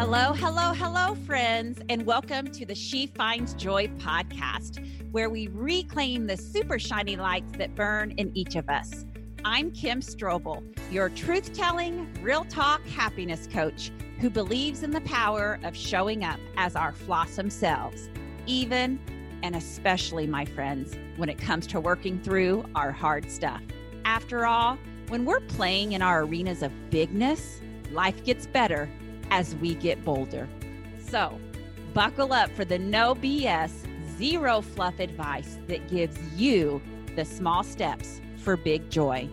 Hello, hello, hello, friends, and welcome to the She Finds Joy podcast, where we reclaim the super shiny lights that burn in each of us. I'm Kim Strobel, your truth telling, real talk happiness coach who believes in the power of showing up as our flossom selves, even and especially, my friends, when it comes to working through our hard stuff. After all, when we're playing in our arenas of bigness, life gets better as we get bolder. So, buckle up for the no BS, zero fluff advice that gives you the small steps for big joy.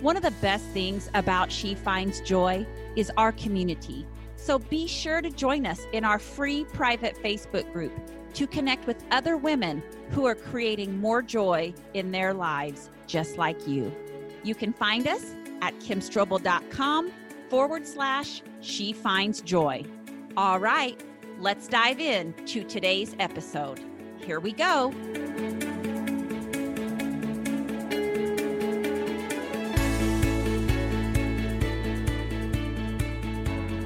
One of the best things about She Finds Joy is our community. So be sure to join us in our free private Facebook group to connect with other women who are creating more joy in their lives just like you. You can find us at kimstrobel.com forward slash she finds joy. All right, let's dive in to today's episode. Here we go.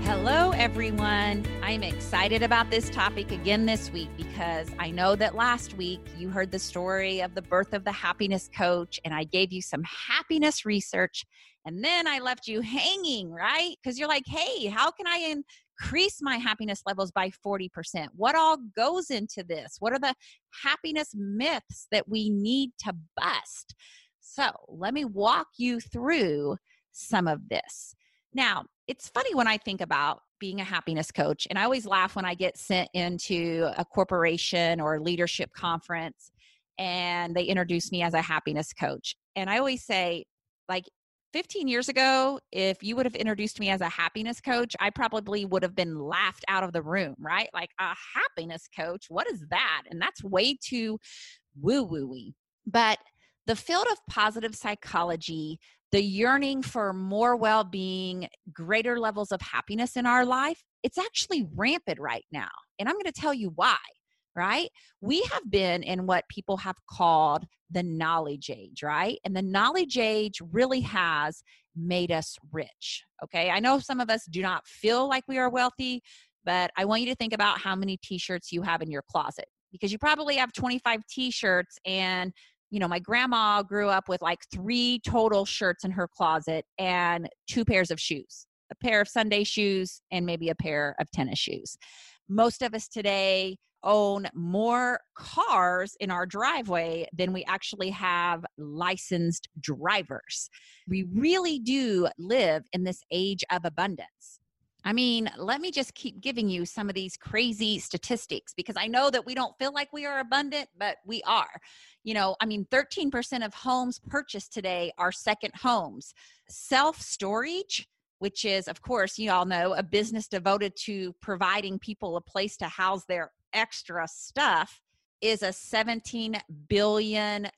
Hello, everyone. I'm excited about this topic again this week because I know that last week you heard the story of the birth of the happiness coach, and I gave you some happiness research. And then I left you hanging, right? Because you're like, hey, how can I increase my happiness levels by 40%? What all goes into this? What are the happiness myths that we need to bust? So let me walk you through some of this. Now, it's funny when I think about being a happiness coach, and I always laugh when I get sent into a corporation or leadership conference and they introduce me as a happiness coach. And I always say, like, 15 years ago, if you would have introduced me as a happiness coach, I probably would have been laughed out of the room, right? Like, a happiness coach, what is that? And that's way too woo woo But the field of positive psychology the yearning for more well being, greater levels of happiness in our life, it's actually rampant right now. And I'm going to tell you why, right? We have been in what people have called the knowledge age, right? And the knowledge age really has made us rich, okay? I know some of us do not feel like we are wealthy, but I want you to think about how many t shirts you have in your closet because you probably have 25 t shirts and you know, my grandma grew up with like three total shirts in her closet and two pairs of shoes a pair of Sunday shoes and maybe a pair of tennis shoes. Most of us today own more cars in our driveway than we actually have licensed drivers. We really do live in this age of abundance. I mean, let me just keep giving you some of these crazy statistics because I know that we don't feel like we are abundant, but we are. You know, I mean, 13% of homes purchased today are second homes. Self storage, which is, of course, you all know, a business devoted to providing people a place to house their extra stuff, is a $17 billion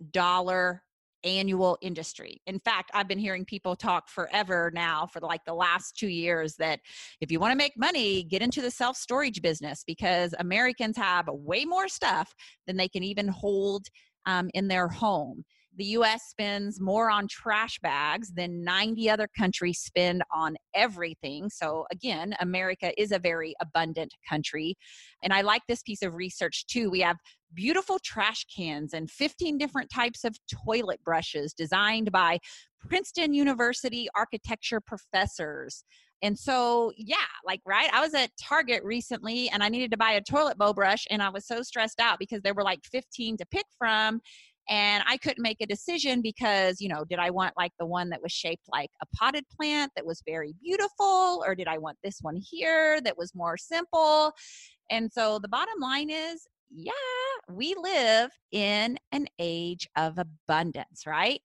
annual industry. In fact, I've been hearing people talk forever now for like the last 2 years that if you want to make money, get into the self-storage business because Americans have way more stuff than they can even hold um, in their home. The US spends more on trash bags than 90 other countries spend on everything. So, again, America is a very abundant country. And I like this piece of research too. We have beautiful trash cans and 15 different types of toilet brushes designed by Princeton University architecture professors. And so, yeah, like, right, I was at Target recently and I needed to buy a toilet bowl brush and I was so stressed out because there were like 15 to pick from and I couldn't make a decision because, you know, did I want like the one that was shaped like a potted plant that was very beautiful, or did I want this one here that was more simple? And so the bottom line is, yeah, we live in an age of abundance, right?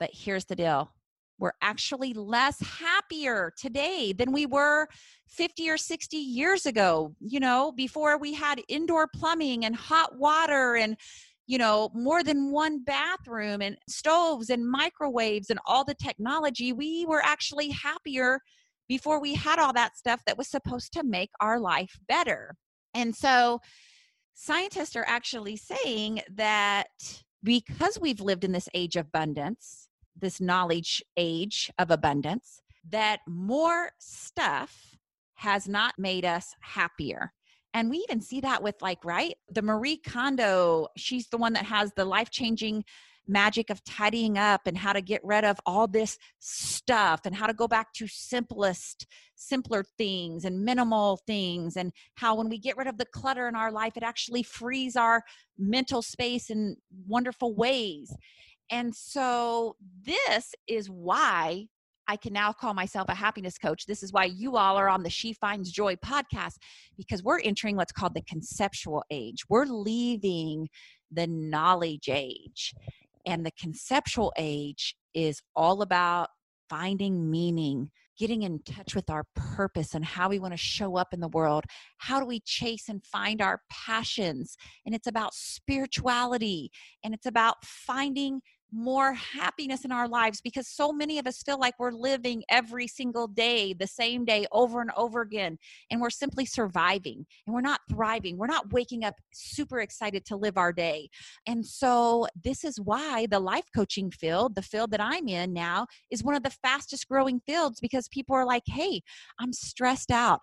But here's the deal we're actually less happier today than we were 50 or 60 years ago, you know, before we had indoor plumbing and hot water and you know, more than one bathroom and stoves and microwaves and all the technology, we were actually happier before we had all that stuff that was supposed to make our life better. And so, scientists are actually saying that because we've lived in this age of abundance, this knowledge age of abundance, that more stuff has not made us happier. And we even see that with, like, right? The Marie Kondo, she's the one that has the life changing magic of tidying up and how to get rid of all this stuff and how to go back to simplest simpler things and minimal things and how when we get rid of the clutter in our life it actually frees our mental space in wonderful ways and so this is why I can now call myself a happiness coach. This is why you all are on the She Finds Joy podcast because we're entering what's called the conceptual age. We're leaving the knowledge age. And the conceptual age is all about finding meaning, getting in touch with our purpose and how we want to show up in the world. How do we chase and find our passions? And it's about spirituality and it's about finding more happiness in our lives because so many of us feel like we're living every single day, the same day over and over again. And we're simply surviving and we're not thriving. We're not waking up super excited to live our day. And so, this is why the life coaching field, the field that I'm in now, is one of the fastest growing fields because people are like, hey, I'm stressed out.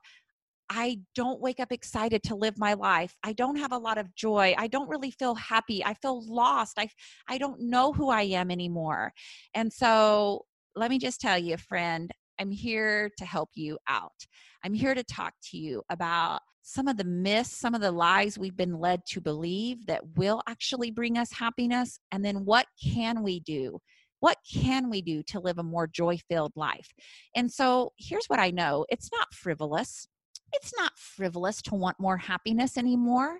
I don't wake up excited to live my life. I don't have a lot of joy. I don't really feel happy. I feel lost. I I don't know who I am anymore. And so, let me just tell you, friend, I'm here to help you out. I'm here to talk to you about some of the myths, some of the lies we've been led to believe that will actually bring us happiness and then what can we do? What can we do to live a more joy filled life? And so here's what I know it's not frivolous it's not frivolous to want more happiness anymore.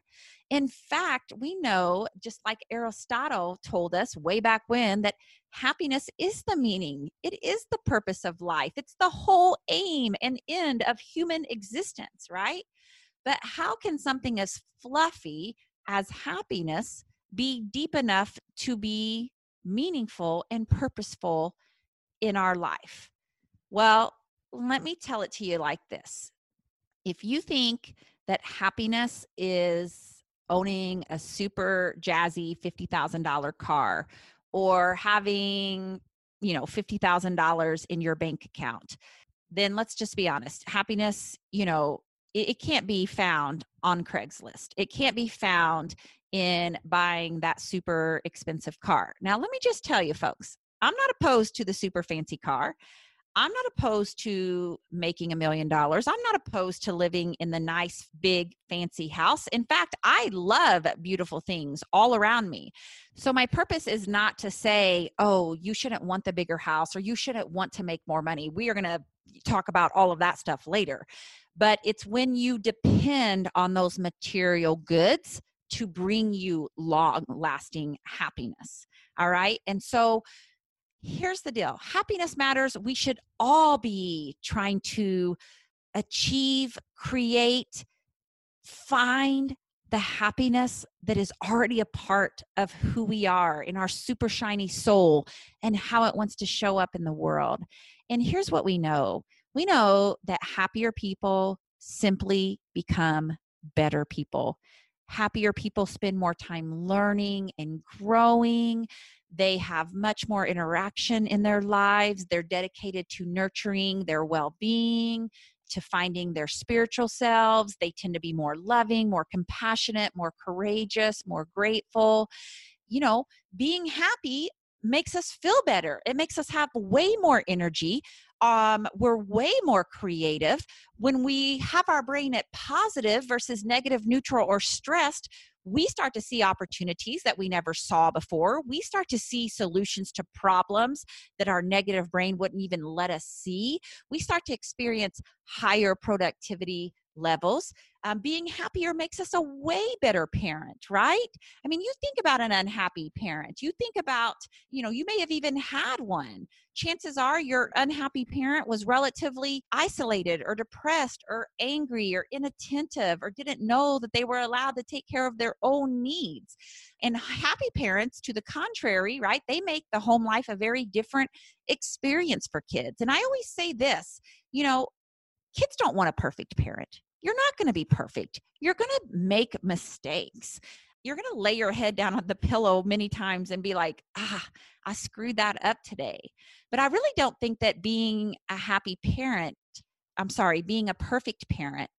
In fact, we know, just like Aristotle told us way back when, that happiness is the meaning, it is the purpose of life, it's the whole aim and end of human existence, right? But how can something as fluffy as happiness be deep enough to be meaningful and purposeful in our life? Well, let me tell it to you like this if you think that happiness is owning a super jazzy $50,000 car or having, you know, $50,000 in your bank account, then let's just be honest. Happiness, you know, it, it can't be found on Craigslist. It can't be found in buying that super expensive car. Now, let me just tell you, folks, I'm not opposed to the super fancy car. I'm not opposed to making a million dollars. I'm not opposed to living in the nice, big, fancy house. In fact, I love beautiful things all around me. So, my purpose is not to say, oh, you shouldn't want the bigger house or you shouldn't want to make more money. We are going to talk about all of that stuff later. But it's when you depend on those material goods to bring you long lasting happiness. All right. And so, here's the deal happiness matters. We should all be trying to achieve, create, find the happiness that is already a part of who we are in our super shiny soul and how it wants to show up in the world. And here's what we know we know that happier people simply become better people. Happier people spend more time learning and growing. They have much more interaction in their lives. They're dedicated to nurturing their well being, to finding their spiritual selves. They tend to be more loving, more compassionate, more courageous, more grateful. You know, being happy makes us feel better. It makes us have way more energy. Um, we're way more creative. When we have our brain at positive versus negative, neutral, or stressed, we start to see opportunities that we never saw before. We start to see solutions to problems that our negative brain wouldn't even let us see. We start to experience higher productivity levels. Um, being happier makes us a way better parent, right? I mean, you think about an unhappy parent. You think about, you know, you may have even had one. Chances are your unhappy parent was relatively isolated or depressed or angry or inattentive or didn't know that they were allowed to take care of their own needs. And happy parents, to the contrary, right, they make the home life a very different experience for kids. And I always say this, you know, kids don't want a perfect parent. You're not going to be perfect. You're going to make mistakes. You're going to lay your head down on the pillow many times and be like, ah, I screwed that up today. But I really don't think that being a happy parent I'm sorry, being a perfect parent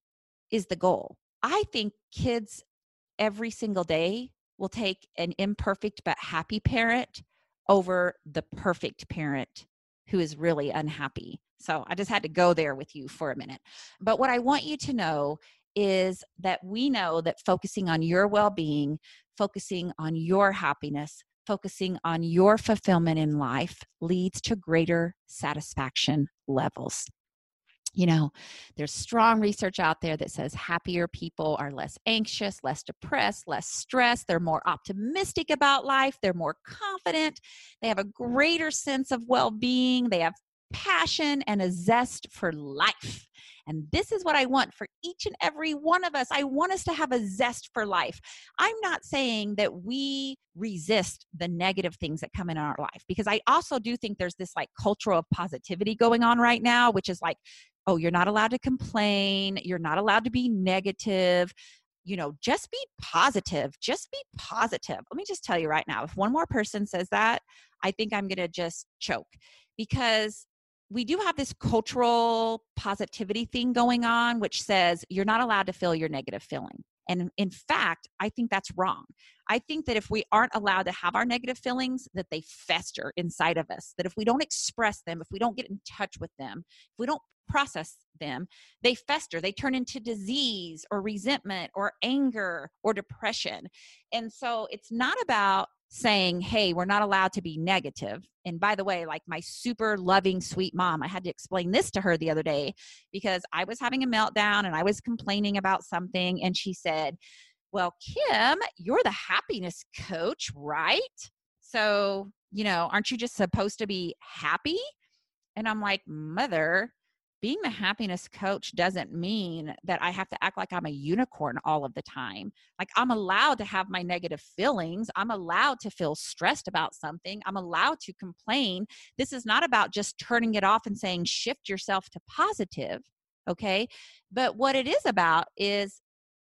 is the goal. I think kids every single day will take an imperfect but happy parent over the perfect parent who is really unhappy. So I just had to go there with you for a minute. But what I want you to know is that we know that focusing on your well being, focusing on your happiness, focusing on your fulfillment in life leads to greater satisfaction levels. You know, there's strong research out there that says happier people are less anxious, less depressed, less stressed. They're more optimistic about life. They're more confident. They have a greater sense of well being. They have passion and a zest for life. And this is what I want for each and every one of us. I want us to have a zest for life. I'm not saying that we resist the negative things that come in our life because I also do think there's this like culture of positivity going on right now, which is like, oh, you're not allowed to complain, you're not allowed to be negative you know, just be positive. Just be positive. Let me just tell you right now if one more person says that, I think I'm going to just choke because we do have this cultural positivity thing going on, which says you're not allowed to feel your negative feeling. And in fact, I think that's wrong. I think that if we aren't allowed to have our negative feelings, that they fester inside of us. That if we don't express them, if we don't get in touch with them, if we don't process them, they fester. They turn into disease or resentment or anger or depression. And so it's not about saying, hey, we're not allowed to be negative. And by the way, like my super loving, sweet mom, I had to explain this to her the other day because I was having a meltdown and I was complaining about something. And she said, well, Kim, you're the happiness coach, right? So, you know, aren't you just supposed to be happy? And I'm like, Mother, being the happiness coach doesn't mean that I have to act like I'm a unicorn all of the time. Like I'm allowed to have my negative feelings. I'm allowed to feel stressed about something. I'm allowed to complain. This is not about just turning it off and saying shift yourself to positive, okay? But what it is about is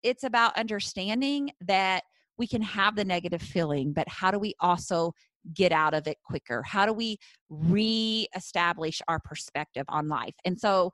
it's about understanding that we can have the negative feeling, but how do we also get out of it quicker? How do we reestablish our perspective on life? And so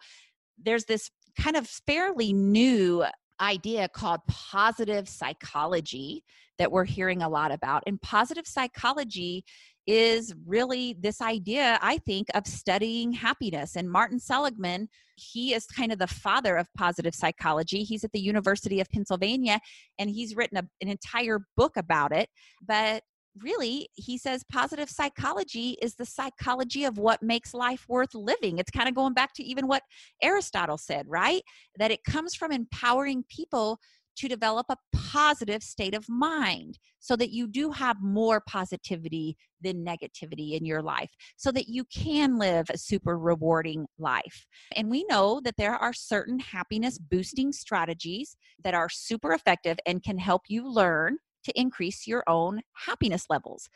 there's this kind of fairly new idea called positive psychology that we're hearing a lot about. And positive psychology is really this idea, I think, of studying happiness. And Martin Seligman, he is kind of the father of positive psychology. He's at the University of Pennsylvania and he's written a, an entire book about it. But really, he says positive psychology is the psychology of what makes life worth living. It's kind of going back to even what Aristotle said, right? That it comes from empowering people to develop a positive state of mind so that you do have more positivity than negativity in your life so that you can live a super rewarding life. And we know that there are certain happiness boosting strategies that are super effective and can help you learn to increase your own happiness levels.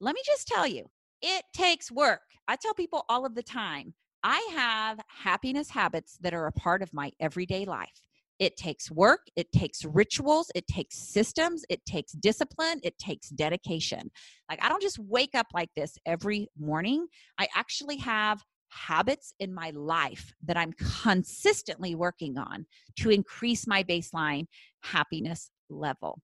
Let me just tell you, it takes work. I tell people all of the time, I have happiness habits that are a part of my everyday life. It takes work, it takes rituals, it takes systems, it takes discipline, it takes dedication. Like, I don't just wake up like this every morning. I actually have habits in my life that I'm consistently working on to increase my baseline happiness level.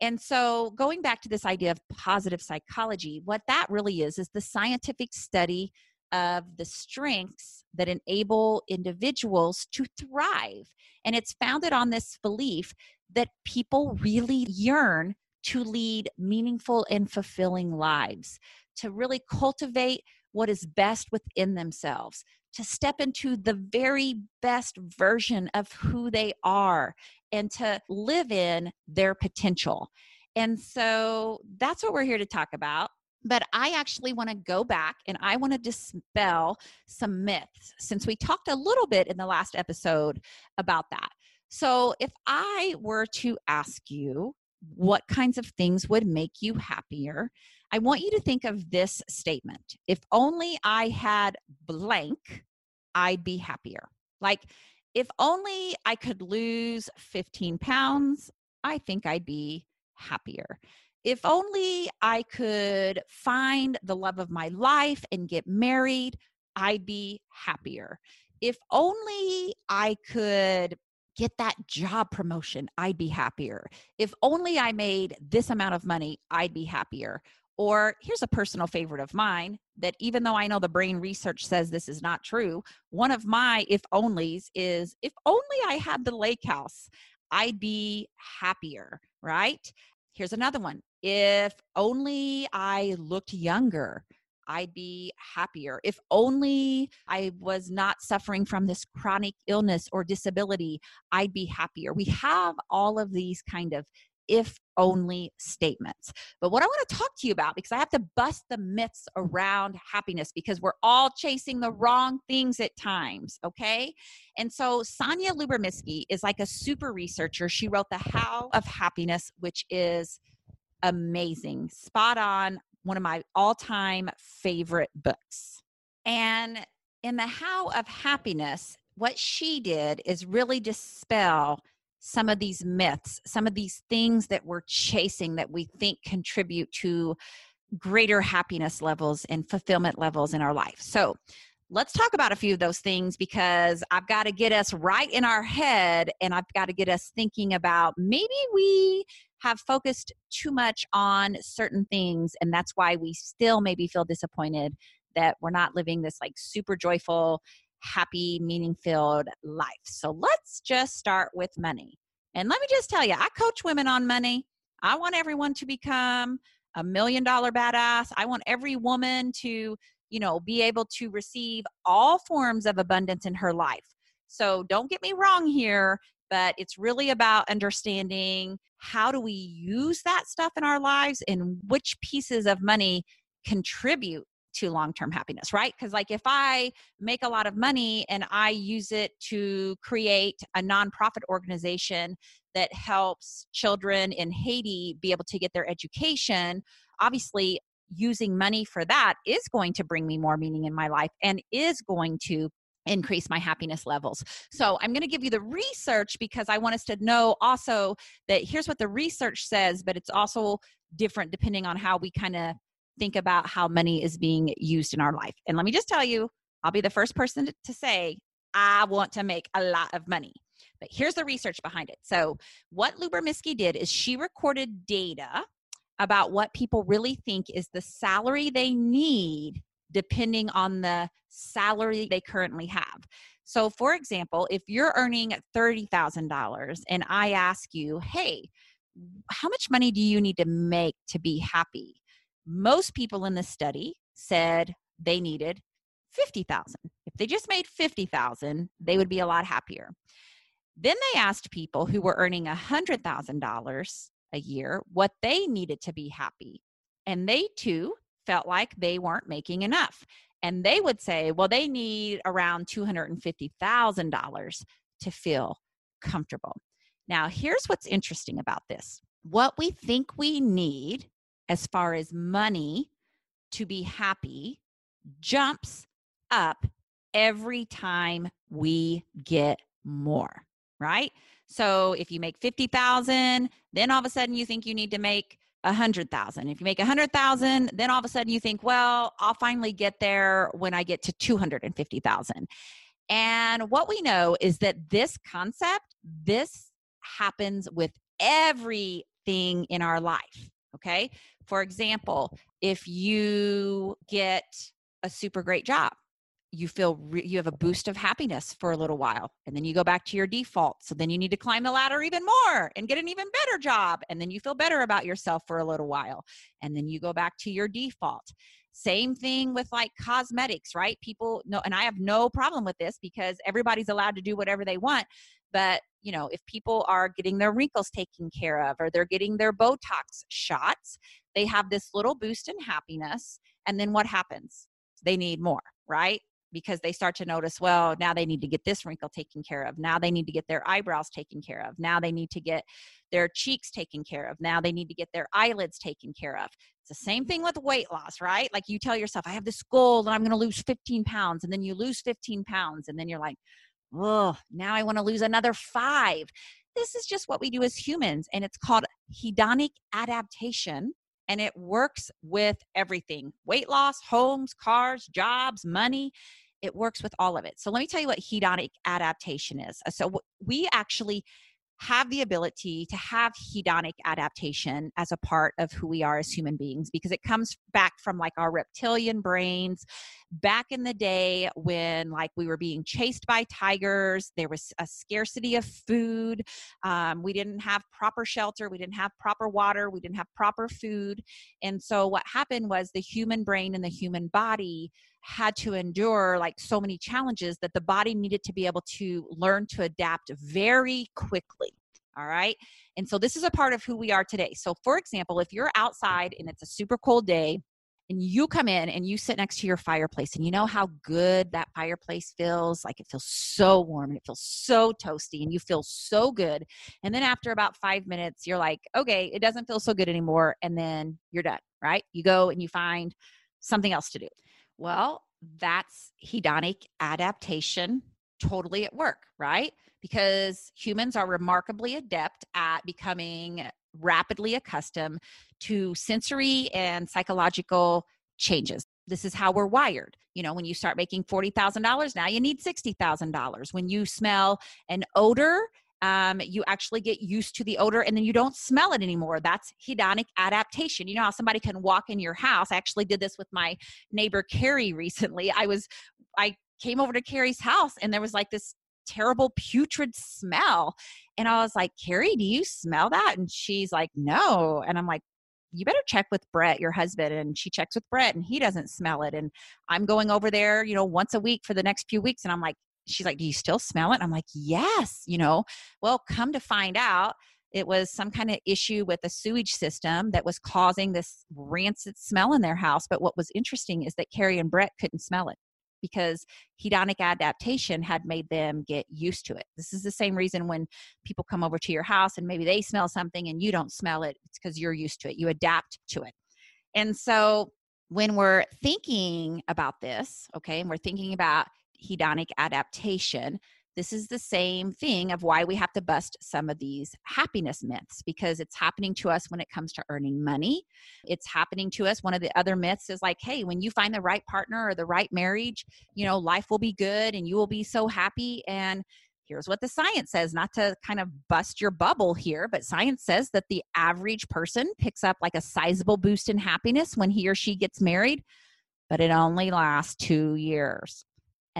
And so, going back to this idea of positive psychology, what that really is, is the scientific study of the strengths that enable individuals to thrive. And it's founded on this belief that people really yearn to lead meaningful and fulfilling lives, to really cultivate what is best within themselves, to step into the very best version of who they are and to live in their potential. And so that's what we're here to talk about. But I actually want to go back and I want to dispel some myths since we talked a little bit in the last episode about that. So, if I were to ask you what kinds of things would make you happier, I want you to think of this statement If only I had blank, I'd be happier. Like, if only I could lose 15 pounds, I think I'd be happier. If only I could find the love of my life and get married, I'd be happier. if only I could get that job promotion, I'd be happier. If only I made this amount of money, I'd be happier. Or here's a personal favorite of mine that even though I know the brain research says this is not true, one of my if onlys is if only I had the lake house, I'd be happier, right? Here's another one. If only I looked younger, I'd be happier. If only I was not suffering from this chronic illness or disability, I'd be happier. We have all of these kind of if only statements. But what I want to talk to you about, because I have to bust the myths around happiness because we're all chasing the wrong things at times, okay? And so Sonja Lyubomirsky is like a super researcher. She wrote The How of Happiness, which is amazing, spot on, one of my all time favorite books. And in The How of Happiness, what she did is really dispel some of these myths, some of these things that we're chasing that we think contribute to greater happiness levels and fulfillment levels in our life. So, let's talk about a few of those things because I've got to get us right in our head and I've got to get us thinking about maybe we have focused too much on certain things and that's why we still maybe feel disappointed that we're not living this like super joyful happy, meaning filled life. So let's just start with money. And let me just tell you, I coach women on money. I want everyone to become a million dollar badass. I want every woman to, you know, be able to receive all forms of abundance in her life. So don't get me wrong here, but it's really about understanding how do we use that stuff in our lives and which pieces of money contribute to long term happiness, right? Because, like, if I make a lot of money and I use it to create a nonprofit organization that helps children in Haiti be able to get their education, obviously, using money for that is going to bring me more meaning in my life and is going to increase my happiness levels. So I'm going to give you the research because I want us to know also that here's what the research says, but it's also different depending on how we kind of think about how money is being used in our life. And let me just tell you, I'll be the first person to say, I want to make a lot of money. But here's the research behind it. So, what Lyubomirsky did is she recorded data about what people really think is the salary they need depending on the salary they currently have. So, for example, if you're earning $30,000 and I ask you, hey, how much money do you need to make to be happy? Most people in the study said they needed 50,000. If they just made 50,000, they would be a lot happier. Then they asked people who were earning $100,000 a year what they needed to be happy. And they too felt like they weren't making enough. And they would say, well, they need around $250,000 to feel comfortable. Now, here's what's interesting about this what we think we need as far as money to be happy jumps up every time we get more, right? So if you make 50,000, then all of a sudden you think you need to make a hundred thousand. If you make a hundred thousand, then all of a sudden you think, well, I'll finally get there when I get to 250,000. And what we know is that this concept, this happens with everything in our life. Okay. For example, if you get a super great job, you feel re- you have a boost of happiness for a little while and then you go back to your default so then you need to climb the ladder even more and get an even better job and then you feel better about yourself for a little while and then you go back to your default. Same thing with like cosmetics right? People know and i have no problem with this because everybody's allowed to do whatever they want but you know if people are getting their wrinkles taken care of or they're getting their botox shots they have this little boost in happiness and then what happens? They need more right? Because they start to notice well now they need to get this wrinkle taken care of. Now they need to get their eyebrows taken care of. Now they need to get their cheeks taken care of. Now they need to get their eyelids taken care of. It's the same thing with weight loss right? Like you tell yourself i have this goal and i'm going to lose 15 pounds and then you lose 15 pounds and then you're like oh, now I want to lose another five. This is just what we do as humans, and it's called hedonic adaptation. And it works with everything weight loss, homes, cars, jobs, money. it works with all of it. So let me tell you what hedonic adaptation is. So we actually have the ability to have hedonic adaptation as a part of who we are as human beings because it comes back from like our reptilian brains. Back in the day when like we were being chased by tigers there was a scarcity of food um, we didn't have proper shelter we didn't have proper water we didn't have proper food. And so what happened was the human brain and the human body had to endure like so many challenges that the body needed to be able to learn to adapt very quickly. All right. And so this is a part of who we are today. So, for example, if you're outside and it's a super cold day, and you come in and you sit next to your fireplace and you know how good that fireplace feels like it feels so warm and it feels so toasty and you feel so good and then after about five minutes you're like okay it doesn't feel so good anymore and then you're done right you go and you find something else to do well, that's hedonic adaptation totally at work, right? Because humans are remarkably adept at becoming rapidly accustomed to sensory and psychological changes. This is how we're wired. You know, when you start making $40,000, now you need $60,000. When you smell an odor um, you actually get used to the odor and then you don't smell it anymore. That's hedonic adaptation. You know how somebody can walk in your house. I actually did this with my neighbor Carrie recently. I was, I came over to Carrie's house and there was like this terrible putrid smell. And I was like, Carrie, do you smell that? And she's like, no. And I'm like, you better check with Brett, your husband. And she checks with Brett and he doesn't smell it. And I'm going over there, you know, once a week for the next few weeks. And I'm like, she's like, Do you still smell it? I'm like, Yes, you know. Well, come to find out, it was some kind of issue with the sewage system that was causing this rancid smell in their house. But what was interesting is that Carrie and Brett couldn't smell it because hedonic adaptation had made them get used to it. This is the same reason when people come over to your house and maybe they smell something and you don't smell it, it's because you're used to it. You adapt to it. And so when we're thinking about this, okay, and we're thinking about hedonic adaptation this is the same thing of why we have to bust some of these happiness myths because it's happening to us when it comes to earning money. It's happening to us. One of the other myths is like, hey, when you find the right partner or the right marriage, you know, life will be good and you will be so happy. And here's what the science says not to kind of bust your bubble here, but science says that the average person picks up like a sizable boost in happiness when he or she gets married, but it only lasts two years.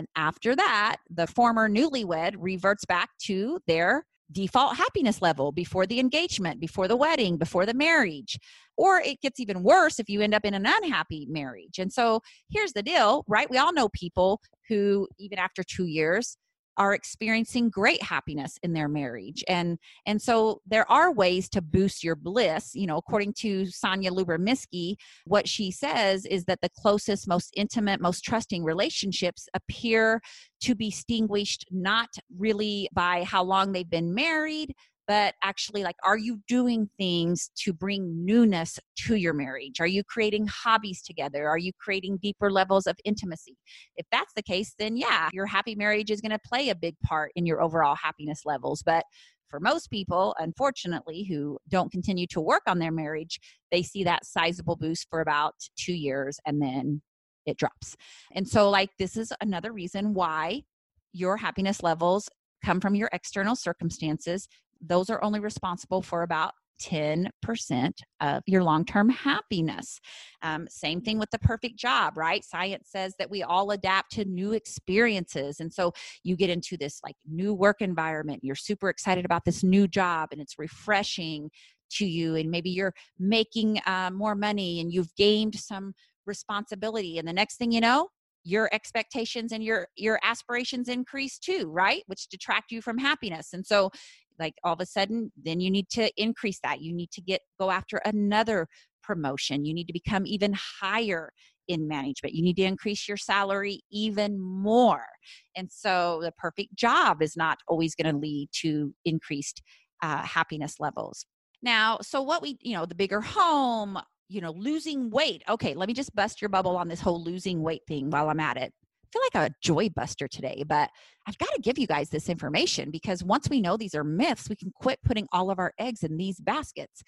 And after that, the former newlywed reverts back to their default happiness level before the engagement, before the wedding, before the marriage. Or it gets even worse if you end up in an unhappy marriage. And so here's the deal, right? We all know people who, even after two years, are experiencing great happiness in their marriage and and so there are ways to boost your bliss you know according to Sonja Lyubomirsky what she says is that the closest most intimate most trusting relationships appear to be distinguished not really by how long they've been married but actually like are you doing things to bring newness to your marriage? Are you creating hobbies together? Are you creating deeper levels of intimacy? If that's the case then yeah your happy marriage is going to play a big part in your overall happiness levels. But for most people, unfortunately, who don't continue to work on their marriage, they see that sizable boost for about two years and then it drops. And so, like, this is another reason why your happiness levels come from your external circumstances those are only responsible for about 10% of your long term happiness. Um, same thing with the perfect job, right? Science says that we all adapt to new experiences. And so you get into this like new work environment, you're super excited about this new job, and it's refreshing to you. And maybe you're making uh, more money and you've gained some responsibility. And the next thing you know, your expectations and your your aspirations increase too right which detract you from happiness and so like all of a sudden then you need to increase that. You need to get go after another promotion. You need to become even higher in management. You need to increase your salary even more. And so the perfect job is not always going to lead to increased uh, happiness levels. Now so what we you know the bigger home you know losing weight. Okay let me just bust your bubble on this whole losing weight thing while i'm at it feel like a joy buster today, but I've got to give you guys this information because once we know these are myths, we can quit putting all of our eggs in these baskets.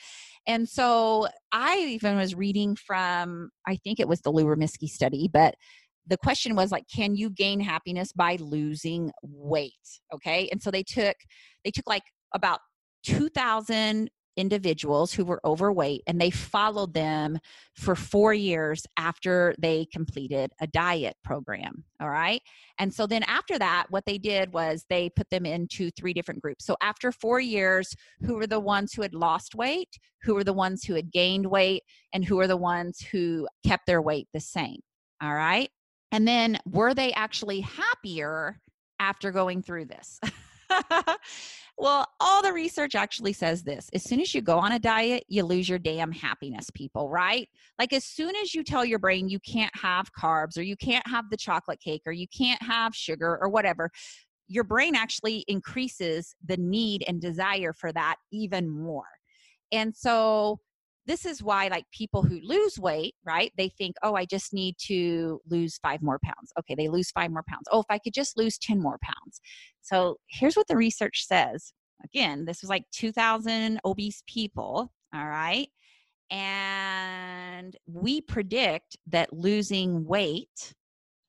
And so I even was reading from, I think it was the Lyubomirsky study, but the question was like can you gain happiness by losing weight okay and so they took they took like about 2000 individuals who were overweight and they followed them for four years after they completed a diet program. All right. And so then after that, what they did was they put them into three different groups. So after four years, who were the ones who had lost weight, who were the ones who had gained weight, and who are the ones who kept their weight the same. All right. And then were they actually happier after going through this? Well, all the research actually says this. As soon as you go on a diet, you lose your damn happiness, people, right? Like, as soon as you tell your brain you can't have carbs or you can't have the chocolate cake or you can't have sugar or whatever, your brain actually increases the need and desire for that even more. And so, this is why like people who lose weight right they think oh i just need to lose five more pounds. Okay they lose five more pounds. Oh if i could just lose 10 more pounds. So here's what the research says. Again this was like 2000 obese people all right and we predict that losing weight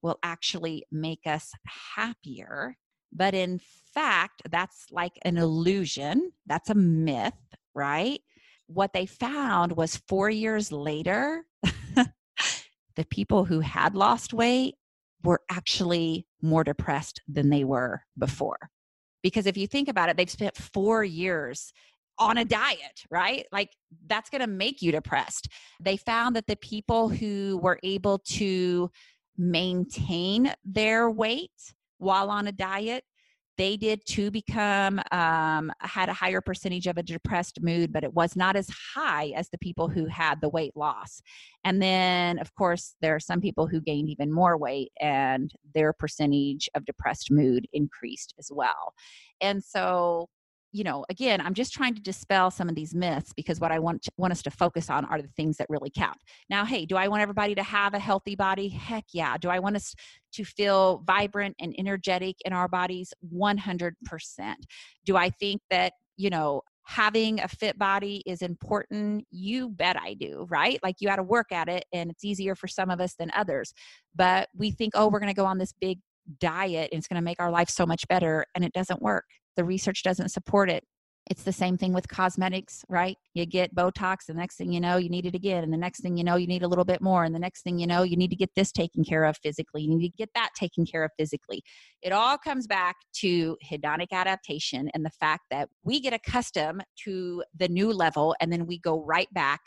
will actually make us happier but in fact that's like an illusion that's a myth right what they found was four years later, the people who had lost weight were actually more depressed than they were before. Because if you think about it, they've spent four years on a diet, right? Like that's going to make you depressed. They found that the people who were able to maintain their weight while on a diet they did too become um, had a higher percentage of a depressed mood but it was not as high as the people who had the weight loss. And then of course there are some people who gained even more weight and their percentage of depressed mood increased as well. And so you know, again, I'm just trying to dispel some of these myths because what I want want us to focus on are the things that really count. Now, hey, do I want everybody to have a healthy body? Heck yeah. Do I want us to feel vibrant and energetic in our bodies? 100%. Do I think that, you know, having a fit body is important? You bet I do, right? Like you got to work at it and it's easier for some of us than others. But we think, oh, we're going to go on this big diet and it's going to make our life so much better and it doesn't work the research doesn't support it it's the same thing with cosmetics right? You get botox the next thing you know you need it again and the next thing you know you need a little bit more and the next thing you know you need to get this taken care of physically you need to get that taken care of physically. It all comes back to hedonic adaptation and the fact that we get accustomed to the new level and then we go right back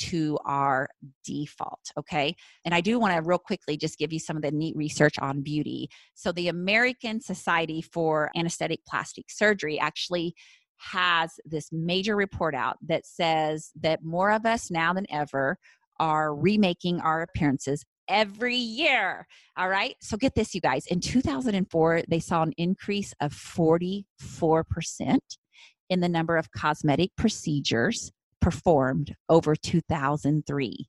to our default. Okay. And I do want to real quickly just give you some of the neat research on beauty. So, the American Society for Anesthetic Plastic Surgery actually has this major report out that says that more of us now than ever are remaking our appearances every year. All right. So get this, you guys. In 2004, they saw an increase of 44% in the number of cosmetic procedures performed over 2003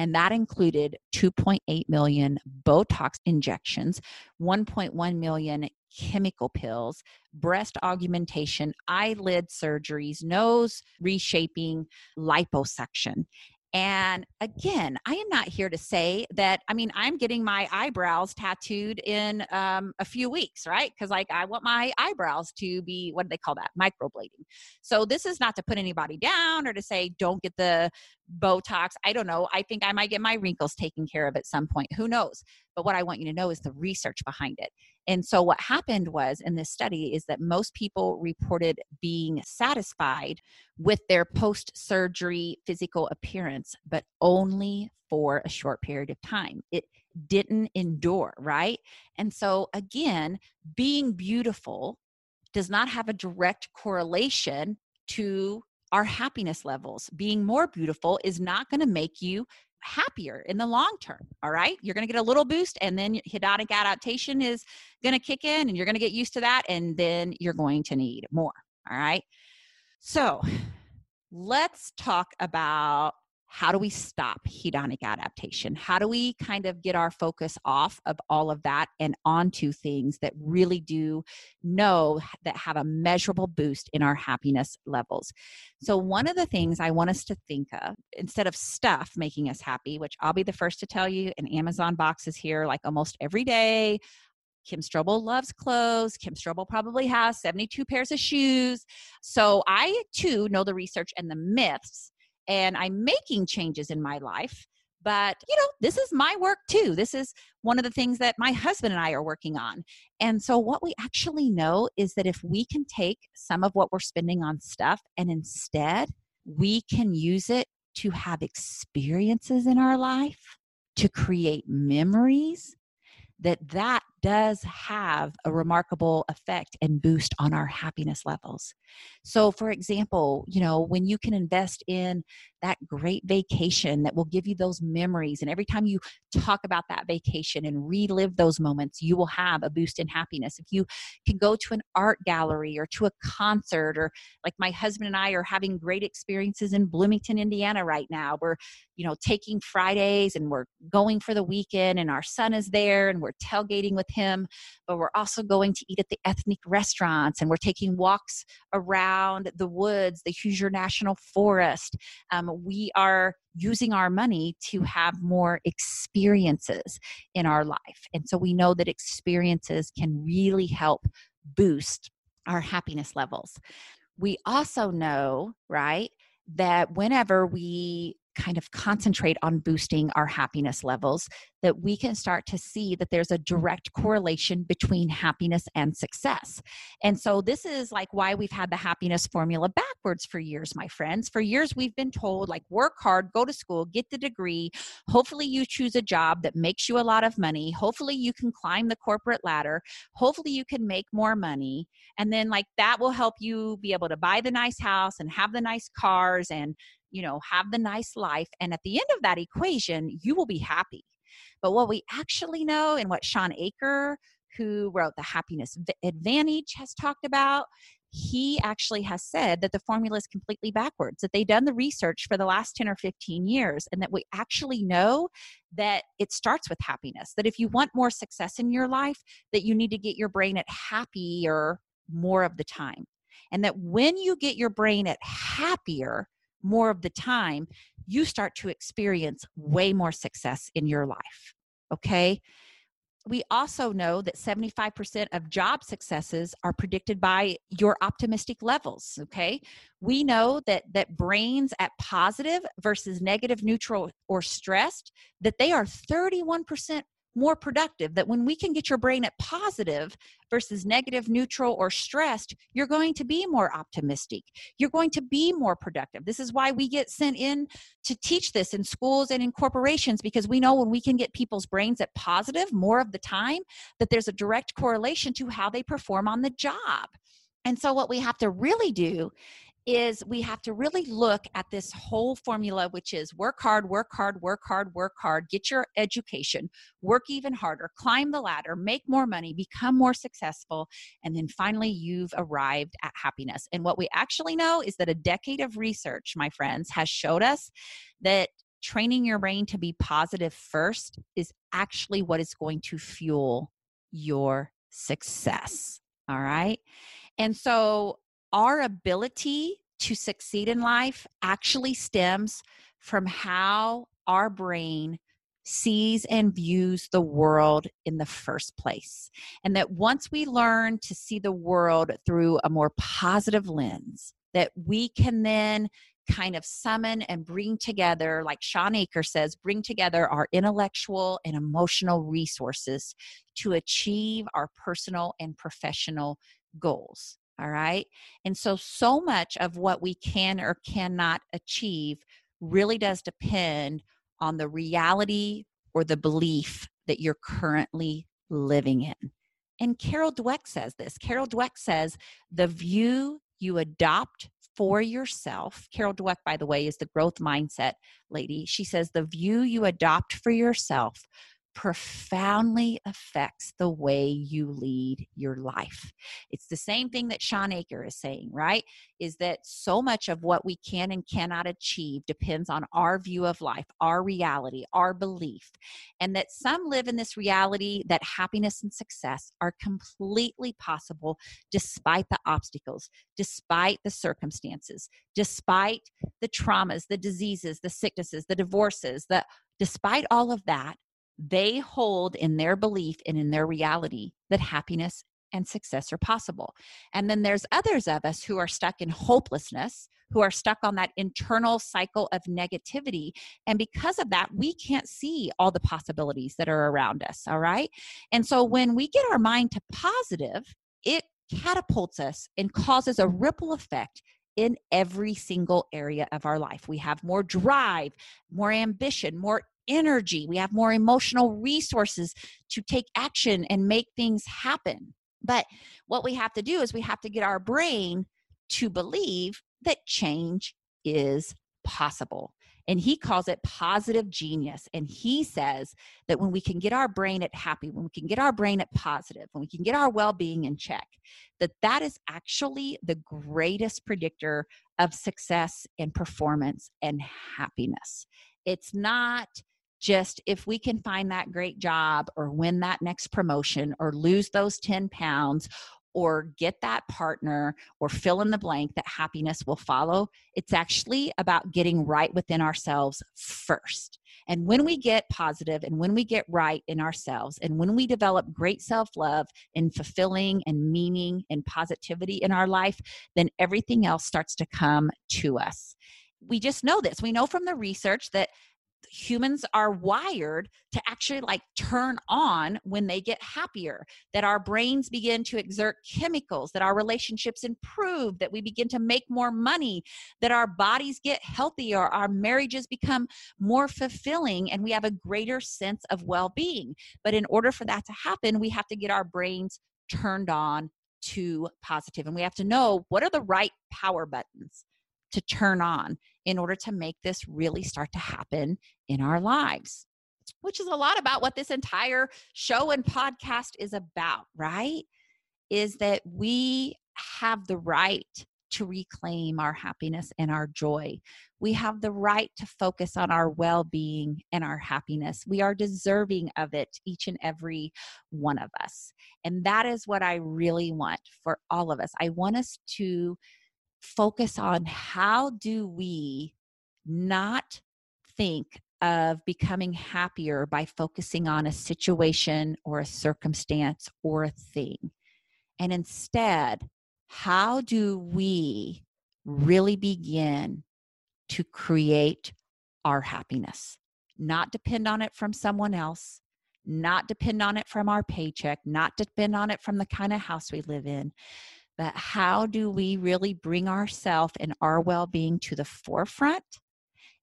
and that included 2.8 million Botox injections, 1.1 million chemical peels, breast augmentation, eyelid surgeries, nose reshaping, liposuction. And again, I am not here to say that, I mean, I'm getting my eyebrows tattooed in um, a few weeks, right? Because, like, I want my eyebrows to be, what do they call that? Microblading. So, this is not to put anybody down or to say, don't get the Botox. I don't know. I think I might get my wrinkles taken care of at some point. Who knows? But what I want you to know is the research behind it. And so, what happened was in this study is that most people reported being satisfied with their post surgery physical appearance, but only for a short period of time. It didn't endure, right? And so, again, being beautiful does not have a direct correlation to our happiness levels. Being more beautiful is not going to make you happier in the long term. All right. You're going to get a little boost, and then hedonic adaptation is going to kick in, and you're going to get used to that, and then you're going to need more. All right. So let's talk about how do we stop hedonic adaptation? How do we kind of get our focus off of all of that and onto things that really do know that have a measurable boost in our happiness levels? So, one of the things I want us to think of instead of stuff making us happy, which I'll be the first to tell you, an Amazon box is here like almost every day. Kim Strobel loves clothes. Kim Strobel probably has 72 pairs of shoes. So I too know the research and the myths and I'm making changes in my life. But, you know, this is my work too. This is one of the things that my husband and I are working on. And so, what we actually know is that if we can take some of what we're spending on stuff and instead we can use it to have experiences in our life, to create memories, that that does have a remarkable effect and boost on our happiness levels. So, for example, you know, when you can invest in that great vacation that will give you those memories, and every time you talk about that vacation and relive those moments, you will have a boost in happiness. If you can go to an art gallery or to a concert, or like my husband and I are having great experiences in Bloomington, Indiana right now. We're, you know, taking Fridays and we're going for the weekend, and our son is there, and we're tailgating with him, but we're also going to eat at the ethnic restaurants and we're taking walks around the woods, the Hoosier National Forest. Um, we are using our money to have more experiences in our life. And so we know that experiences can really help boost our happiness levels. We also know, right, that whenever we kind of concentrate on boosting our happiness levels, that we can start to see that there's a direct correlation between happiness and success. And so, this is like why we've had the happiness formula backwards for years, my friends. For years, we've been told, like, work hard, go to school, get the degree. Hopefully, you choose a job that makes you a lot of money. Hopefully, you can climb the corporate ladder. Hopefully, you can make more money. And then, like, that will help you be able to buy the nice house and have the nice cars and you know, have the nice life. And at the end of that equation, you will be happy. But what we actually know and what Shawn Achor, who wrote The Happiness Advantage, has talked about, he actually has said that the formula is completely backwards, that they've done the research for the last 10 or 15 years, and that we actually know that it starts with happiness. That if you want more success in your life, that you need to get your brain at happier more of the time. And that when you get your brain at happier, more of the time, you start to experience way more success in your life. Okay. We also know that 75% of job successes are predicted by your optimistic levels. Okay. We know that, that brains at positive versus negative, neutral, or stressed, that they are 31% more productive that when we can get your brain at positive versus negative neutral or stressed you're going to be more optimistic. You're going to be more productive. This is why we get sent in to teach this in schools and in corporations because we know when we can get people's brains at positive more of the time that there's a direct correlation to how they perform on the job. And so, what we have to really do is we have to really look at this whole formula, which is work hard, work hard, work hard, work hard, get your education, work even harder, climb the ladder, make more money, become more successful, and then finally you've arrived at happiness. And what we actually know is that a decade of research, my friends, has showed us that training your brain to be positive first is actually what is going to fuel your success. All right. And so our ability to succeed in life actually stems from how our brain sees and views the world in the first place. And that once we learn to see the world through a more positive lens, that we can then kind of summon and bring together, like Shawn Achor says, bring together our intellectual and emotional resources to achieve our personal and professional goals. All right. And so, so much of what we can or cannot achieve really does depend on the reality or the belief that you're currently living in. And Carol Dweck says this Carol Dweck says, the view you adopt for yourself. Carol Dweck, by the way, is the growth mindset lady. She says, the view you adopt for yourself profoundly affects the way you lead your life. It's the same thing that Shawn Achor is saying, right? Is that so much of what we can and cannot achieve depends on our view of life, our reality, our belief. And that some live in this reality that happiness and success are completely possible despite the obstacles, despite the circumstances, despite the traumas, the diseases, the sicknesses, the divorces, the despite all of that, they hold in their belief and in their reality that happiness and success are possible. And then there's others of us who are stuck in hopelessness, who are stuck on that internal cycle of negativity. And because of that, we can't see all the possibilities that are around us. All right. And so when we get our mind to positive, it catapults us and causes a ripple effect in every single area of our life. We have more drive, more ambition, more energy, we have more emotional resources to take action and make things happen. But what we have to do is we have to get our brain to believe that change is possible. And he calls it positive genius. And he says that when we can get our brain at happy, when we can get our brain at positive, when we can get our well being in check, that that is actually the greatest predictor of success and performance and happiness. It's not just if we can find that great job or win that next promotion or lose those 10 pounds or get that partner or fill in the blank that happiness will follow. It's actually about getting right within ourselves first. And when we get positive and when we get right in ourselves and when we develop great self love and fulfilling and meaning and positivity in our life, then everything else starts to come to us. We just know this. We know from the research that humans are wired to actually like turn on when they get happier that our brains begin to exert chemicals that our relationships improve that we begin to make more money that our bodies get healthier our marriages become more fulfilling and we have a greater sense of well-being. But in order for that to happen we have to get our brains turned on to positive and we have to know what are the right power buttons to turn on in order to make this really start to happen in our lives, which is a lot about what this entire show and podcast is about, right? Is that we have the right to reclaim our happiness and our joy. We have the right to focus on our well being and our happiness. We are deserving of it, each and every one of us. And that is what I really want for all of us. I want us to focus on how do we not think of becoming happier by focusing on a situation or a circumstance or a thing. And instead, how do we really begin to create our happiness? Not depend on it from someone else, not depend on it from our paycheck, not depend on it from the kind of house we live in, but how do we really bring ourselves and our well being to the forefront?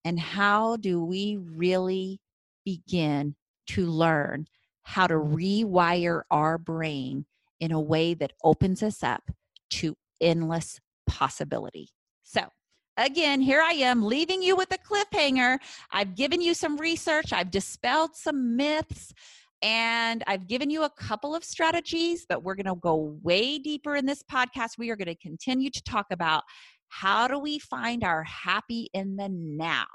And how do we really begin to learn how to rewire our brain in a way that opens us up to endless possibility? So, again, here I am leaving you with a cliffhanger. I've given you some research, I've dispelled some myths. And I've given you a couple of strategies, but we're going to go way deeper in this podcast. We are going to continue to talk about how do we find our happy in the now.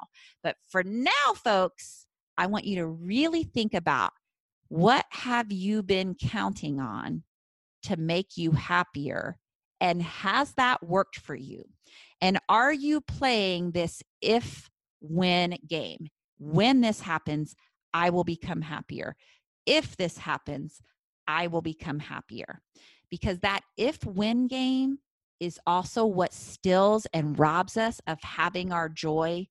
But for now, folks, I want you to really think about what have you been counting on to make you happier and has that worked for you? And are you playing this if when game? When this happens, I will become happier if this happens, I will become happier. Because that if win game is also what stills and robs us of having our joy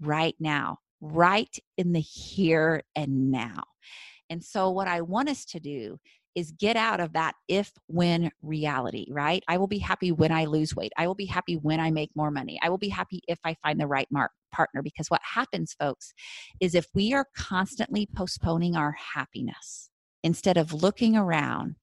right now, right in the here and now. And so, what I want us to do is get out of that if when reality, right? I will be happy when I lose weight. I will be happy when I make more money. I will be happy if I find the right mark, partner. Because what happens, folks, is if we are constantly postponing our happiness instead of looking around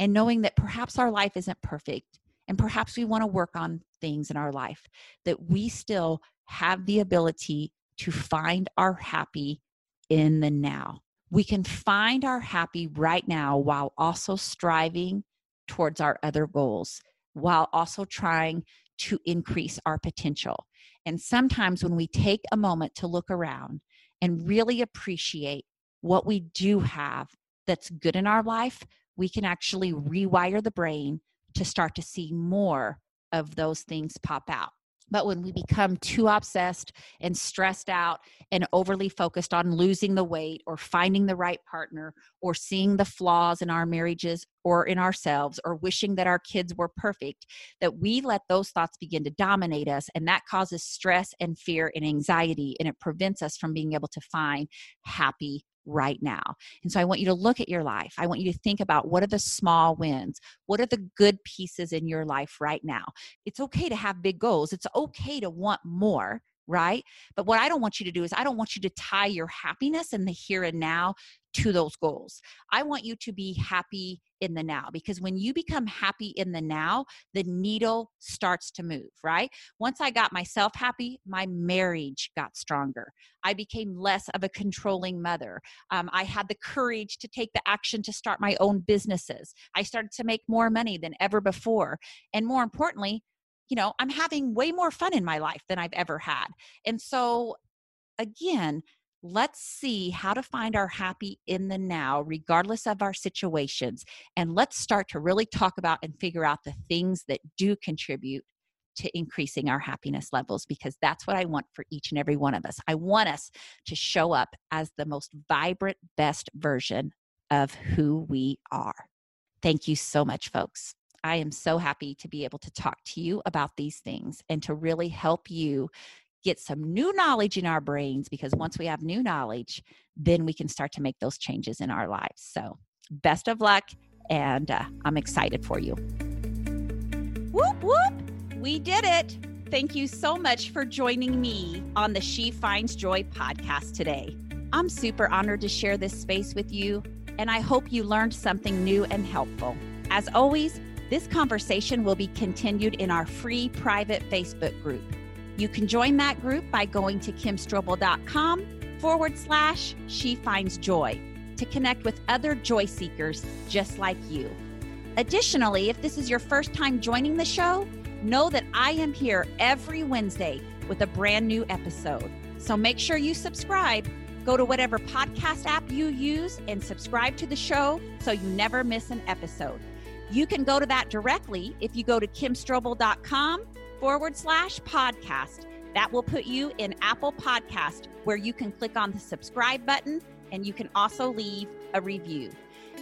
and knowing that perhaps our life isn't perfect and perhaps we want to work on things in our life, that we still have the ability to find our happy in the now we can find our happy right now while also striving towards our other goals, while also trying to increase our potential. And sometimes when we take a moment to look around and really appreciate what we do have that's good in our life, we can actually rewire the brain to start to see more of those things pop out. But when we become too obsessed and stressed out and overly focused on losing the weight or finding the right partner or seeing the flaws in our marriages or in ourselves or wishing that our kids were perfect, that we let those thoughts begin to dominate us. And that causes stress and fear and anxiety. And it prevents us from being able to find happy right now. And so I want you to look at your life. I want you to think about what are the small wins? What are the good pieces in your life right now? It's okay to have big goals. It's okay to want more, right? But what I don't want you to do is I don't want you to tie your happiness in the here and now to those goals. I want you to be happy in the now because when you become happy in the now, the needle starts to move, right? Once I got myself happy, my marriage got stronger. I became less of a controlling mother. Um, I had the courage to take the action to start my own businesses. I started to make more money than ever before. And more importantly, you know, I'm having way more fun in my life than I've ever had. And so, again, let's see how to find our happy in the now, regardless of our situations. And let's start to really talk about and figure out the things that do contribute to increasing our happiness levels because that's what I want for each and every one of us. I want us to show up as the most vibrant, best version of who we are. Thank you so much, folks. I am so happy to be able to talk to you about these things and to really help you get some new knowledge in our brains because once we have new knowledge, then we can start to make those changes in our lives. So, best of luck, and uh, I'm excited for you. Whoop, whoop! We did it. Thank you so much for joining me on the She Finds Joy podcast today. I'm super honored to share this space with you, and I hope you learned something new and helpful. As always, this conversation will be continued in our free private Facebook group. You can join that group by going to kimstrobel.com forward slash she finds joy to connect with other joy seekers just like you. Additionally, if this is your first time joining the show, know that I am here every Wednesday with a brand new episode. So make sure you subscribe. Go to whatever podcast app you use and subscribe to the show so you never miss an episode. You can go to that directly if you go to kimstrobel.com forward slash podcast. That will put you in Apple Podcast, where you can click on the subscribe button and you can also leave a review.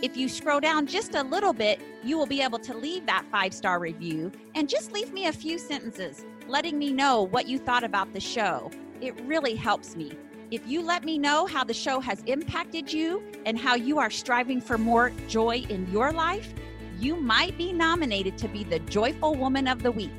If you scroll down just a little bit, you will be able to leave that five star review and just leave me a few sentences letting me know what you thought about the show. It really helps me. If you let me know how the show has impacted you and how you are striving for more joy in your life, you might be nominated to be the Joyful Woman of the Week.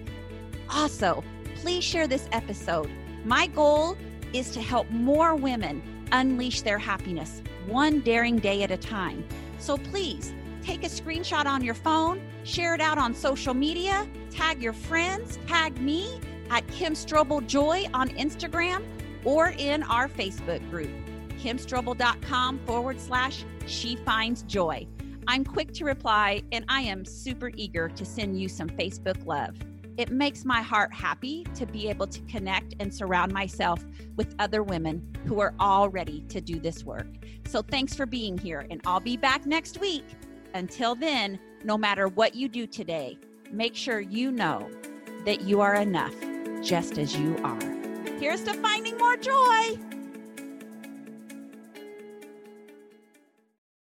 Also, please share this episode. My goal is to help more women unleash their happiness one daring day at a time. So please take a screenshot on your phone, share it out on social media, tag your friends, tag me at Kim Strobel Joy on Instagram or in our Facebook group, kimstrobel.com forward slash she finds joy. I'm quick to reply and I am super eager to send you some Facebook love. It makes my heart happy to be able to connect and surround myself with other women who are all ready to do this work. So thanks for being here, and I'll be back next week. Until then, no matter what you do today, make sure you know that you are enough just as you are. Here's to finding more joy.